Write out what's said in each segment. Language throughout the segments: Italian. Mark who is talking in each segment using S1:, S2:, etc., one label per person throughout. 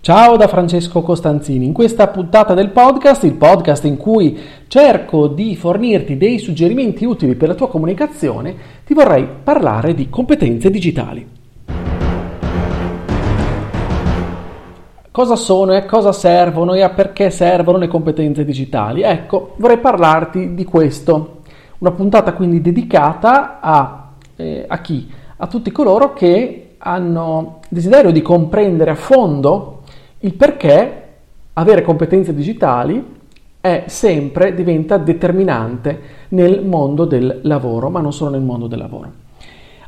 S1: Ciao da Francesco Costanzini. In questa puntata del podcast, il podcast in cui cerco di fornirti dei suggerimenti utili per la tua comunicazione, ti vorrei parlare di competenze digitali. Cosa sono e a cosa servono e a perché servono le competenze digitali? Ecco, vorrei parlarti di questo. Una puntata quindi dedicata a, eh, a chi? A tutti coloro che hanno desiderio di comprendere a fondo il perché avere competenze digitali è sempre, diventa determinante nel mondo del lavoro, ma non solo nel mondo del lavoro.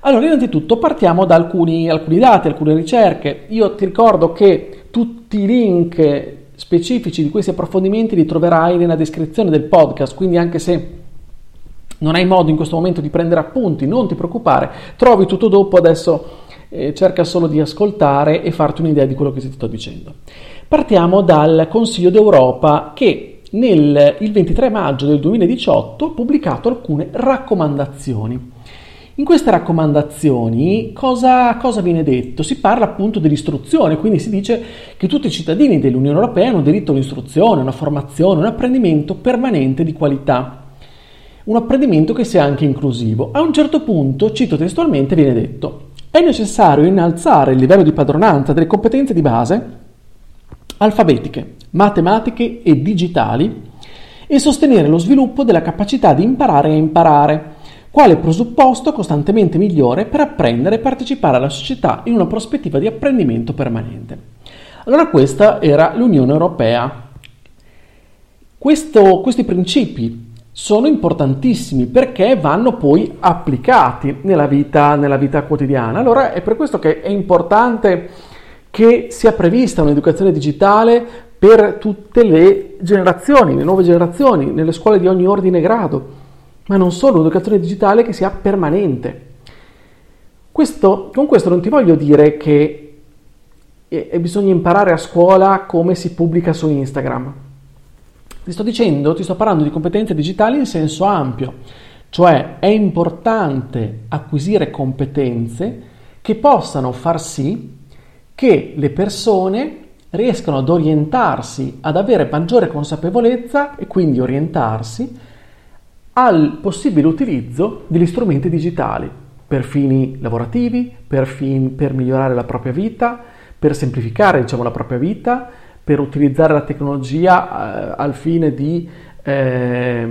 S1: Allora, innanzitutto partiamo da alcuni, alcuni dati, alcune ricerche. Io ti ricordo che tutti i link specifici di questi approfondimenti li troverai nella descrizione del podcast, quindi anche se non hai modo in questo momento di prendere appunti, non ti preoccupare, trovi tutto dopo adesso eh, cerca solo di ascoltare e farti un'idea di quello che ti sto dicendo. Partiamo dal Consiglio d'Europa che nel, il 23 maggio del 2018 ha pubblicato alcune raccomandazioni. In queste raccomandazioni cosa, cosa, viene detto? Si parla appunto dell'istruzione, quindi si dice che tutti i cittadini dell'Unione Europea hanno diritto all'istruzione, una formazione, un apprendimento permanente di qualità, un apprendimento che sia anche inclusivo. A un certo punto, cito testualmente, viene detto è necessario innalzare il livello di padronanza delle competenze di base alfabetiche, matematiche e digitali e sostenere lo sviluppo della capacità di imparare a imparare, quale presupposto costantemente migliore per apprendere e partecipare alla società in una prospettiva di apprendimento permanente. Allora questa era l'Unione Europea. Questo, questi principi sono importantissimi perché vanno poi applicati nella vita, nella vita quotidiana. Allora è per questo che è importante che sia prevista un'educazione digitale per tutte le generazioni, le nuove generazioni, nelle scuole di ogni ordine e grado, ma non solo, un'educazione digitale che sia permanente. Questo, con questo non ti voglio dire che eh, bisogna imparare a scuola come si pubblica su Instagram, ti sto dicendo, ti sto parlando di competenze digitali in senso ampio, cioè è importante acquisire competenze che possano far sì che le persone riescano ad orientarsi, ad avere maggiore consapevolezza e quindi orientarsi al possibile utilizzo degli strumenti digitali per fini lavorativi, per, fin, per migliorare la propria vita, per semplificare diciamo, la propria vita, per utilizzare la tecnologia eh, al fine di eh,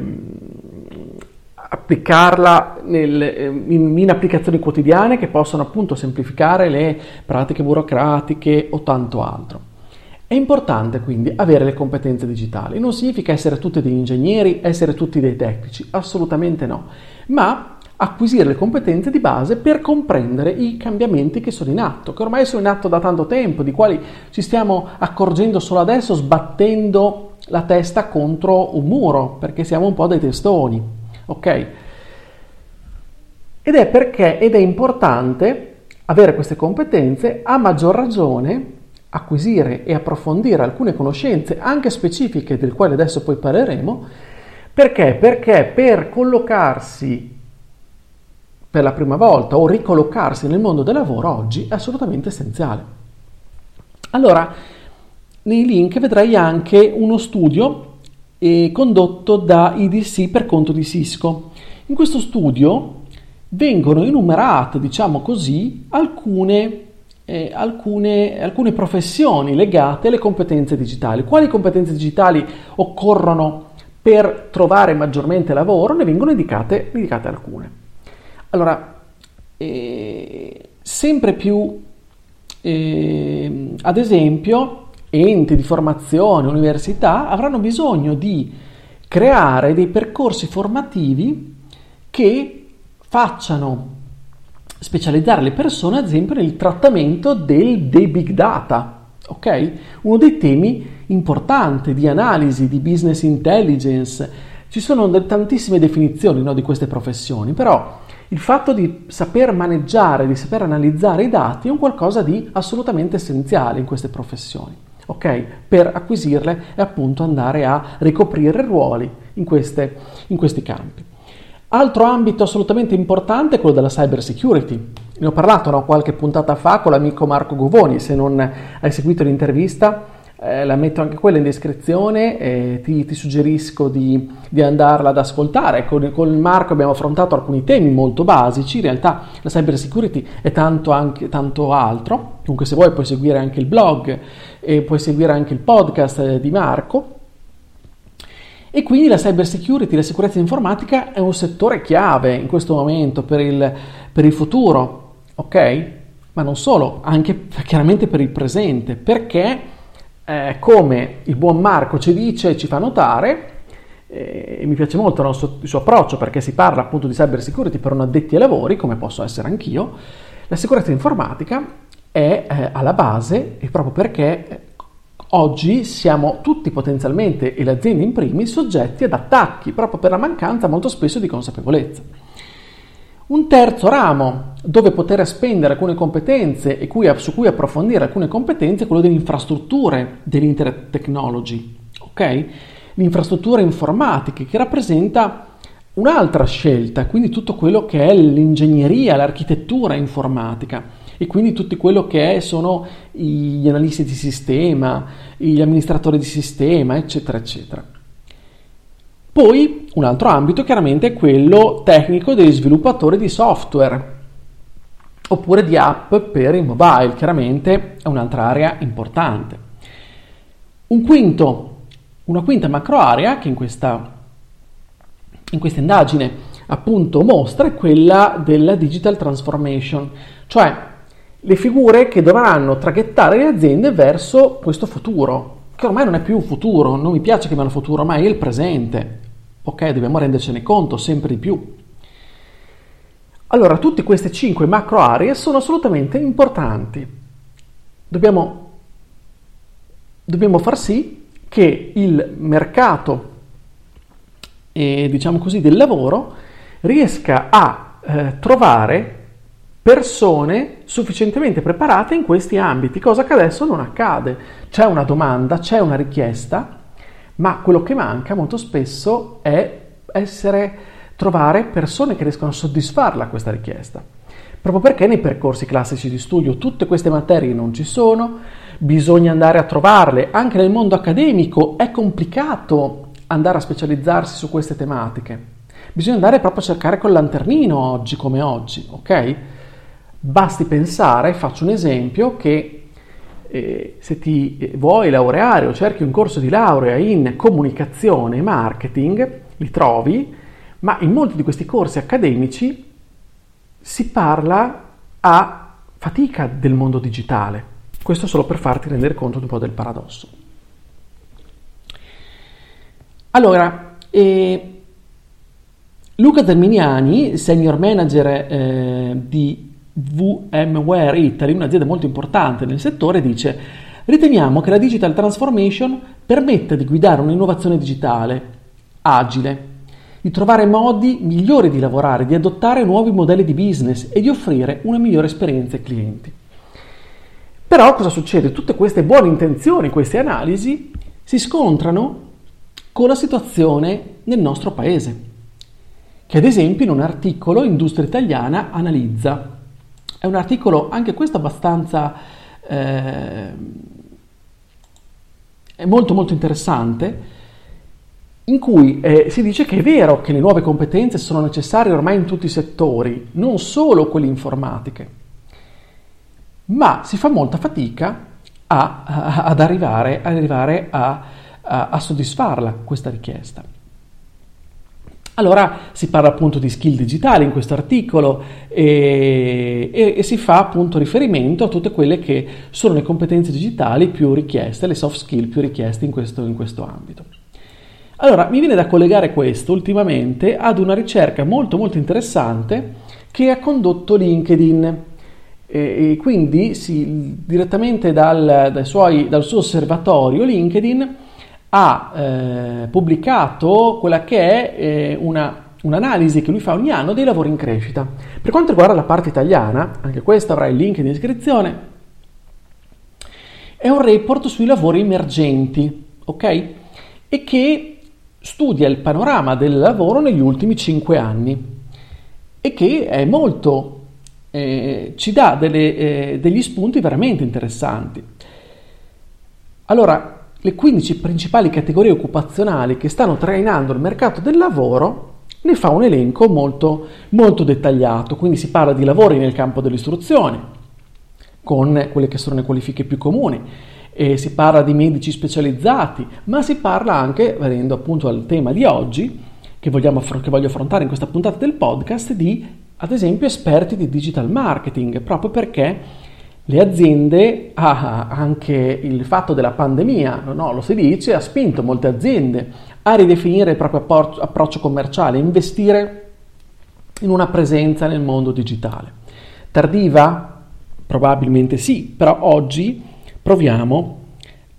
S1: applicarla nel, eh, in, in, applicazioni quotidiane che possono appunto semplificare le pratiche burocratiche o tanto altro. È importante quindi avere le competenze digitali, non significa essere tutti degli ingegneri, essere tutti dei tecnici, assolutamente no, ma acquisire le competenze di base per comprendere i cambiamenti che sono in atto, che ormai sono in atto da tanto tempo, di quali ci stiamo accorgendo solo adesso sbattendo la testa contro un muro, perché siamo un po' dei testoni, ok? Ed è perché ed è importante avere queste competenze, a maggior ragione acquisire e approfondire alcune conoscenze anche specifiche del quale adesso poi parleremo, perché? Perché per collocarsi per la prima volta o ricollocarsi nel mondo del lavoro oggi è assolutamente essenziale. Allora, nei link vedrai anche uno studio eh, condotto da IDC per conto di Cisco. In questo studio vengono enumerate, diciamo così, alcune, eh, alcune, alcune professioni legate alle competenze digitali. Quali competenze digitali occorrono per trovare maggiormente lavoro? Ne vengono indicate, indicate alcune. Allora, eh, sempre più, eh, ad esempio, enti di formazione, università avranno bisogno di creare dei percorsi formativi che facciano specializzare le persone, ad esempio, nel trattamento del, dei big data. Ok? Uno dei temi importanti di analisi, di business intelligence, Ci sono tantissime definizioni no, di queste professioni, però il fatto di saper maneggiare, di saper analizzare i dati è un qualcosa di assolutamente essenziale in queste professioni. ok? Per acquisirle e appunto andare a ricoprire ruoli in, queste, in questi campi. Altro ambito assolutamente importante è quello della cyber security. Ne ho parlato no, qualche puntata fa con l'amico Marco Govoni, se non hai seguito l'intervista eh, la metto anche quella in descrizione e ti, ti suggerisco di, di, andarla ad ascoltare. Con, con Marco abbiamo affrontato alcuni temi molto basici, in realtà la cyber security è tanto, anche, tanto altro, comunque se vuoi puoi seguire anche il blog e puoi seguire anche il podcast eh, di Marco. E quindi la cyber security, la sicurezza informatica è un settore chiave in questo momento per il, per il futuro, ok? Ma non solo, anche chiaramente per il presente, perché eh, come il buon Marco ci dice, ci fa notare, eh, e mi piace molto no, il, suo, approccio perché si parla appunto di cyber security per un addetti ai lavori, come posso essere anch'io, la sicurezza informatica è eh, alla base e proprio perché eh, oggi siamo tutti potenzialmente, e le aziende in primis, soggetti ad attacchi, proprio per la mancanza molto spesso di consapevolezza. Un terzo ramo dove poter spendere alcune competenze e cui, su cui approfondire alcune competenze è quello delle infrastrutture dell'Internet Technology, ok? Le infrastrutture informatiche che rappresenta un'altra scelta, quindi tutto quello che è l'ingegneria, l'architettura informatica e quindi tutto quello che è, sono gli analisti di sistema, gli amministratori di sistema, eccetera, eccetera. Poi un altro ambito chiaramente è quello tecnico degli sviluppatori di software oppure di app per il mobile, chiaramente è un'altra area importante. Un quinto, una quinta macro area che in questa, in questa indagine appunto mostra è quella della digital transformation, cioè le figure che dovranno traghettare le aziende verso questo futuro, che ormai non è più futuro, non mi piace chiamarlo futuro, ormai è il presente. Ok, dobbiamo rendercene conto sempre di più. Allora, tutte queste cinque macro aree sono assolutamente importanti. Dobbiamo, dobbiamo far sì che il mercato, eh, diciamo così, del lavoro riesca a eh, trovare persone sufficientemente preparate in questi ambiti, cosa che adesso non accade. C'è una domanda, c'è una richiesta, ma quello che manca molto spesso è essere, trovare persone che riescono a soddisfarla questa richiesta. Proprio perché nei percorsi classici di studio tutte queste materie non ci sono, bisogna andare a trovarle, anche nel mondo accademico è complicato andare a specializzarsi su queste tematiche. Bisogna andare proprio a cercare col lanternino oggi come oggi, ok? Basti pensare, faccio un esempio, che eh, se ti eh, vuoi laureare o cerchi un corso di laurea in comunicazione e marketing, li trovi, ma in molti di questi corsi accademici si parla a fatica del mondo digitale. Questo solo per farti rendere conto un po' del paradosso. Allora, eh, Luca Terminiani, senior manager eh, di VMware Italy, un'azienda molto importante nel settore, dice riteniamo che la digital transformation permetta di guidare un'innovazione digitale agile, di trovare modi migliori di lavorare, di adottare nuovi modelli di business e di offrire una migliore esperienza ai clienti. Però cosa succede? Tutte queste buone intenzioni, queste analisi si scontrano con la situazione nel nostro paese, che ad esempio in un articolo Industria Italiana analizza è un articolo, anche questo abbastanza... Eh, molto molto interessante, in cui eh, si dice che è vero che le nuove competenze sono necessarie ormai in tutti i settori, non solo quelle informatiche, ma si fa molta fatica a, a, ad arrivare, arrivare a, a soddisfarla questa richiesta. Allora si parla appunto di skill digitali in questo articolo e, e, e, si fa appunto riferimento a tutte quelle che sono le competenze digitali più richieste, le soft skill più richieste in questo, in questo ambito. Allora mi viene da collegare questo ultimamente ad una ricerca molto molto interessante che ha condotto LinkedIn e, quindi si, direttamente dal, suoi, dal suo osservatorio LinkedIn ha eh, pubblicato quella che è eh, una, un'analisi che lui fa ogni anno dei lavori in crescita. Per quanto riguarda la parte italiana, anche questa avrà il link in descrizione, è un report sui lavori emergenti, ok? E che studia il panorama del lavoro negli ultimi cinque anni e che è molto, eh, ci dà delle, eh, degli spunti veramente interessanti. Allora, le 15 principali categorie occupazionali che stanno trainando il mercato del lavoro ne fa un elenco molto, molto dettagliato, quindi si parla di lavori nel campo dell'istruzione, con quelle che sono le qualifiche più comuni, e si parla di medici specializzati, ma si parla anche, venendo appunto al tema di oggi, che, vogliamo, che voglio affrontare in questa puntata del podcast, di ad esempio esperti di digital marketing, proprio perché le aziende, ah, anche il fatto della pandemia, no, lo si dice, ha spinto molte aziende a ridefinire il proprio approccio commerciale, investire in una presenza nel mondo digitale. Tardiva? Probabilmente sì, però oggi proviamo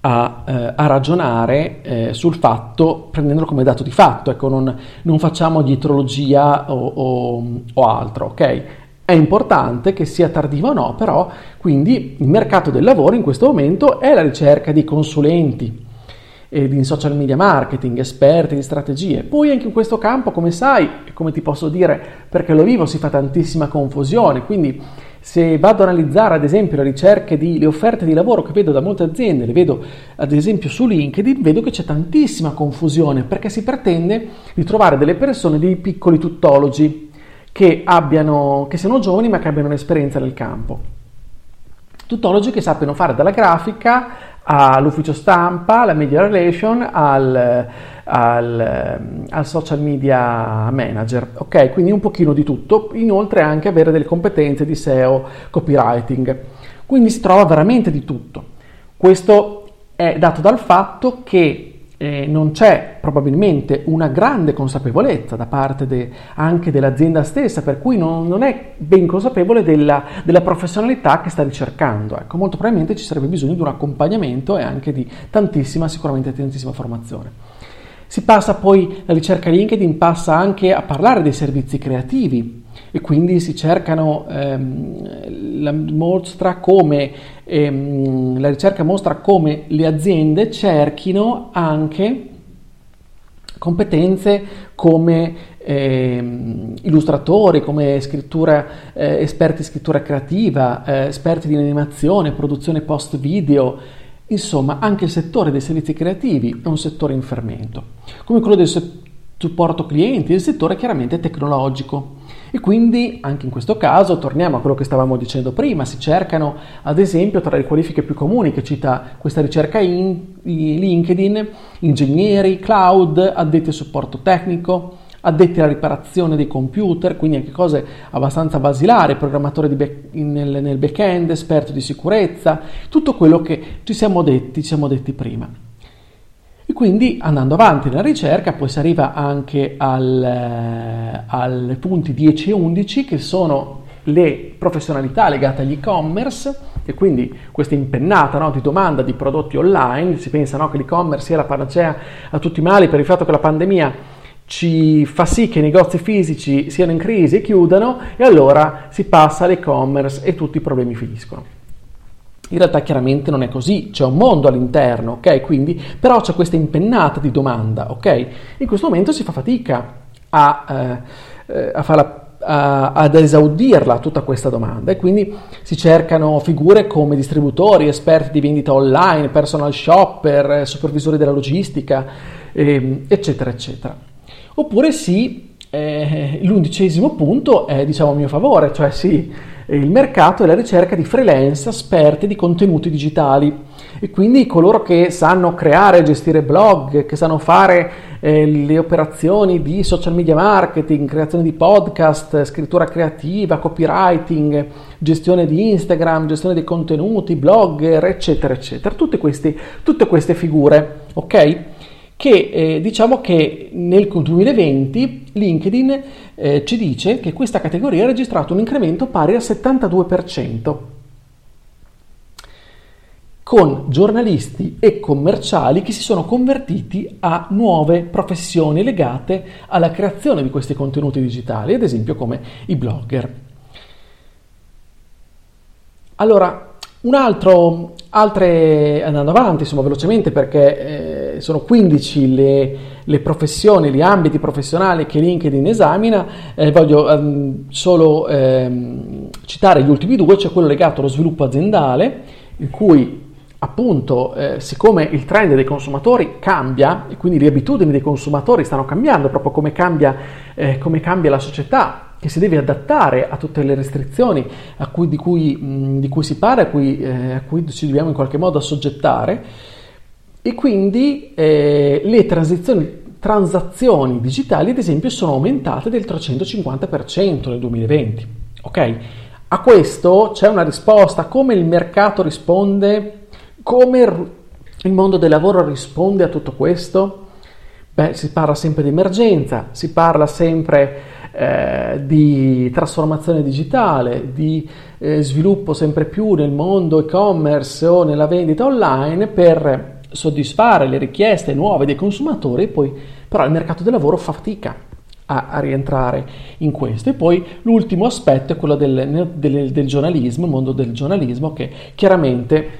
S1: a, eh, a ragionare eh, sul fatto, prendendolo come dato di fatto, ecco, non, non facciamo dietrologia o, o, o altro, ok? È importante che sia tardiva o no, però quindi il mercato del lavoro in questo momento è la ricerca di consulenti, di social media marketing, esperti di strategie. Poi anche in questo campo, come sai, come ti posso dire, perché lo vivo, si fa tantissima confusione, quindi se vado ad analizzare ad esempio le ricerche di le offerte di lavoro che vedo da molte aziende, le vedo ad esempio su LinkedIn, vedo che c'è tantissima confusione perché si pretende di trovare delle persone, dei piccoli tuttologi che, abbiano, che siano giovani ma che abbiano un'esperienza nel campo. Tuttologi che sappiano fare dalla grafica all'ufficio stampa, alla media relation, al, al, al, social media manager. Ok, quindi un pochino di tutto, inoltre anche avere delle competenze di SEO, copywriting. Quindi si trova veramente di tutto. Questo è dato dal fatto che eh, non c'è probabilmente una grande consapevolezza da parte de, anche dell'azienda stessa, per cui non, non è ben consapevole della, della, professionalità che sta ricercando. Ecco, molto probabilmente ci sarebbe bisogno di un accompagnamento e anche di tantissima, sicuramente tantissima formazione. Si passa poi, la ricerca LinkedIn passa anche a parlare dei servizi creativi e quindi si cercano, ehm, la, come, ehm, la ricerca mostra come le aziende cerchino anche competenze come eh, illustratori, come scrittura, eh, esperti di scrittura creativa, eh, esperti di animazione, produzione post video, insomma anche il settore dei servizi creativi è un settore in fermento, come quello del supporto clienti, il settore chiaramente tecnologico. E quindi anche in questo caso torniamo a quello che stavamo dicendo prima, si cercano ad esempio tra le qualifiche più comuni che cita questa ricerca in LinkedIn, ingegneri, cloud, addetti al supporto tecnico, addetti alla riparazione dei computer, quindi anche cose abbastanza basilari, programmatore back, nel, nel back-end, esperto di sicurezza, tutto quello che ci siamo detti, ci siamo detti prima. E quindi andando avanti nella ricerca poi si arriva anche al, eh, ai punti 10 e 11 che sono le professionalità legate agli e-commerce e quindi questa impennata no, di domanda di prodotti online, si pensa no, che l'e-commerce sia la panacea a tutti i mali per il fatto che la pandemia ci fa sì che i negozi fisici siano in crisi e chiudano e allora si passa all'e-commerce e tutti i problemi finiscono. In realtà chiaramente non è così, c'è un mondo all'interno, ok? Quindi, però c'è questa impennata di domanda, ok? In questo momento si fa fatica a, eh, eh a farla ad esaudirla tutta questa domanda e quindi si cercano figure come distributori, esperti di vendita online, personal shopper, supervisori della logistica, eh, eccetera, eccetera. Oppure sì, eh, l'undicesimo punto è diciamo a mio favore, cioè sì, il mercato è la ricerca di freelance esperti di contenuti digitali e quindi coloro che sanno creare e gestire blog, che sanno fare eh, le operazioni di social media marketing, creazione di podcast, scrittura creativa, copywriting, gestione di Instagram, gestione dei contenuti, blogger, eccetera, eccetera. Tutte queste, tutte queste figure, ok? Che eh, diciamo che nel 2020 LinkedIn eh, ci dice che questa categoria ha registrato un incremento pari al 72%. con giornalisti e commerciali che si sono convertiti a nuove professioni legate alla creazione di questi contenuti digitali, ad esempio come i blogger. Allora, un altro, altre, andando avanti insomma velocemente perché eh, sono 15 le, le, professioni, gli ambiti professionali che LinkedIn esamina, eh, voglio ehm, solo ehm, citare gli ultimi due, cioè quello legato allo sviluppo aziendale, in cui appunto eh, siccome il trend dei consumatori cambia e quindi le abitudini dei consumatori stanno cambiando, proprio come cambia, eh, come cambia la società, che si deve adattare a tutte le restrizioni cui, di, cui, mh, di, cui, si parla, a cui, eh, a cui, ci dobbiamo in qualche modo assoggettare e quindi eh, le transazioni digitali ad esempio sono aumentate del 350% nel 2020. Ok? A questo c'è una risposta, come il mercato risponde, come il mondo del lavoro risponde a tutto questo? Beh, si parla sempre di emergenza, si parla sempre eh, di trasformazione digitale, di eh, sviluppo sempre più nel mondo e-commerce o nella vendita online per soddisfare le richieste nuove dei consumatori, poi però il mercato del lavoro fa fatica a, a rientrare in questo. E poi l'ultimo aspetto è quello del, del, del giornalismo, il mondo del giornalismo che chiaramente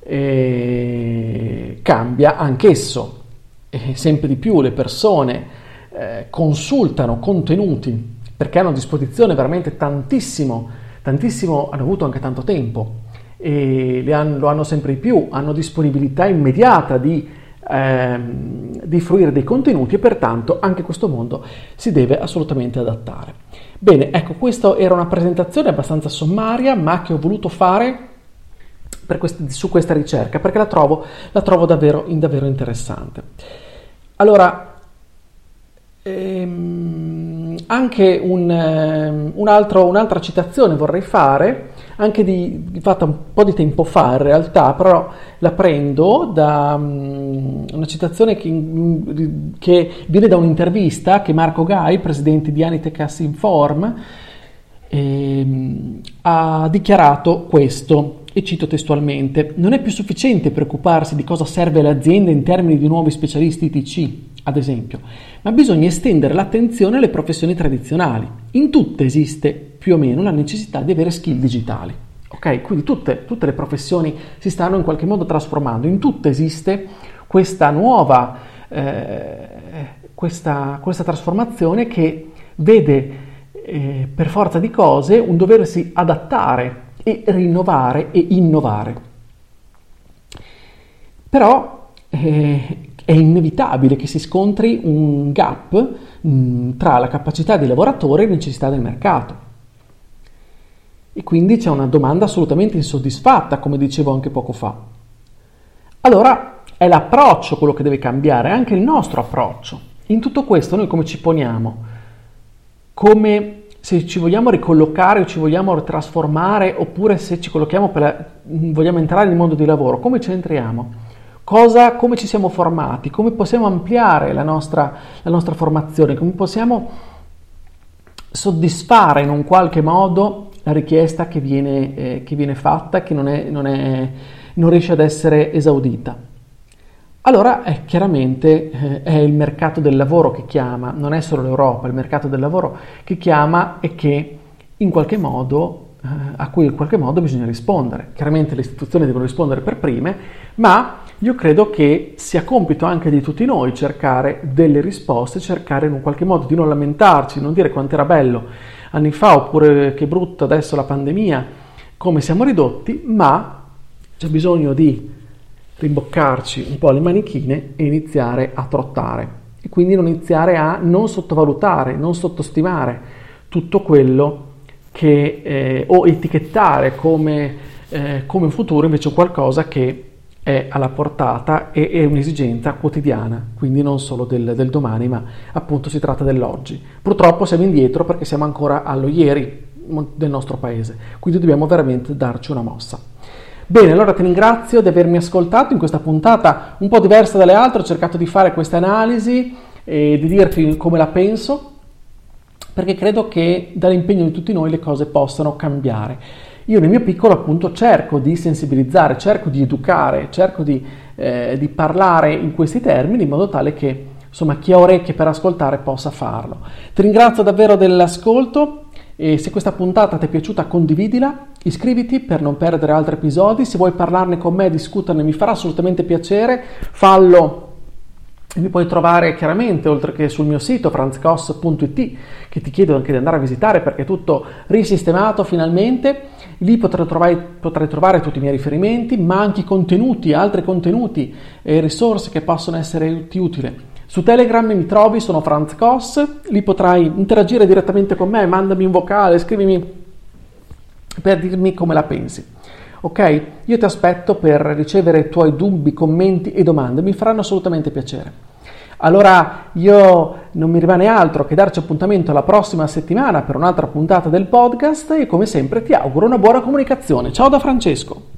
S1: eh, cambia anch'esso. E sempre di più le persone eh, consultano contenuti perché hanno a disposizione veramente tantissimo, tantissimo, hanno avuto anche tanto tempo hanno, lo hanno sempre di più, hanno disponibilità immediata di, ehm, di fruire dei contenuti e pertanto anche questo mondo si deve assolutamente adattare. Bene, ecco, questa era una presentazione abbastanza sommaria, ma che ho voluto fare queste, su questa ricerca perché la trovo, la trovo davvero, davvero interessante. Allora, Ehm, anche un, ehm, un altro, un'altra citazione vorrei fare, anche di, fatta un po' di tempo fa in realtà, però la prendo da um, una citazione che, che, viene da un'intervista che Marco Gai, presidente di Anitecas Inform, ehm, ha dichiarato questo. E cito testualmente, non è più sufficiente preoccuparsi di cosa serve all'azienda in termini di nuovi specialisti ITC, ad esempio, ma bisogna estendere l'attenzione alle professioni tradizionali. In tutte esiste più o meno la necessità di avere skill digitali. Ok? Quindi tutte, tutte le professioni si stanno in qualche modo trasformando, in tutte esiste questa nuova, eh, questa, questa trasformazione che vede eh, per forza di cose un doversi adattare e rinnovare e innovare. Però eh, è inevitabile che si scontri un gap mh, mm, tra la capacità dei lavoratori e le necessità del mercato. E quindi c'è una domanda assolutamente insoddisfatta, come dicevo anche poco fa. Allora è l'approccio quello che deve cambiare, anche il nostro approccio. In tutto questo noi come ci poniamo? Come se ci vogliamo ricollocare o ci vogliamo trasformare oppure se ci collochiamo per vogliamo entrare nel mondo del lavoro, come ci entriamo? Cosa, come ci siamo formati, come possiamo ampliare la nostra, la nostra formazione, come possiamo soddisfare in un qualche modo la richiesta che viene, eh, che viene fatta, che non, è, non, è, non, riesce ad essere esaudita. Allora eh, chiaramente eh, è il mercato del lavoro che chiama, non è solo l'Europa, è il mercato del lavoro che chiama e che in qualche modo, eh, a cui in qualche modo bisogna rispondere. Chiaramente le istituzioni devono rispondere per prime, ma io credo che sia compito anche di tutti noi cercare delle risposte, cercare in un qualche modo di non lamentarci, non dire quanto era bello anni fa oppure che brutto adesso la pandemia, come siamo ridotti, ma c'è bisogno di rimboccarci un po' le manichine e iniziare a trottare. E quindi non iniziare a non sottovalutare, non sottostimare tutto quello che eh, o etichettare come, eh, come futuro invece qualcosa che è alla portata e è un'esigenza quotidiana, quindi non solo del, del, domani, ma appunto si tratta dell'oggi. Purtroppo siamo indietro perché siamo ancora allo ieri del nostro paese, quindi dobbiamo veramente darci una mossa. Bene, allora ti ringrazio di avermi ascoltato in questa puntata un po' diversa dalle altre, ho cercato di fare questa analisi e di dirti come la penso, perché credo che dall'impegno di tutti noi le cose possano cambiare. Io nel mio piccolo appunto cerco di sensibilizzare, cerco di educare, cerco di, eh, di parlare in questi termini in modo tale che insomma chi ha orecchie per ascoltare possa farlo. Ti ringrazio davvero dell'ascolto e se questa puntata ti è piaciuta condividila, iscriviti per non perdere altri episodi, se vuoi parlarne con me, discuterne, mi farà assolutamente piacere, fallo mi puoi trovare chiaramente, oltre che sul mio sito franzcos.it, che ti chiedo anche di andare a visitare perché è tutto risistemato finalmente. Lì potrai trovare, potrai trovare tutti i miei riferimenti, ma anche contenuti, altri contenuti e risorse che possono esserti utili. Su Telegram mi trovi, sono Franz Koss, lì potrai interagire direttamente con me, mandami un vocale, scrivimi per dirmi come la pensi. Ok? Io ti aspetto per ricevere i tuoi dubbi, commenti e domande, mi faranno assolutamente piacere. Allora io non mi rimane altro che darci appuntamento la prossima settimana per un'altra puntata del podcast e come sempre ti auguro una buona comunicazione. Ciao da Francesco.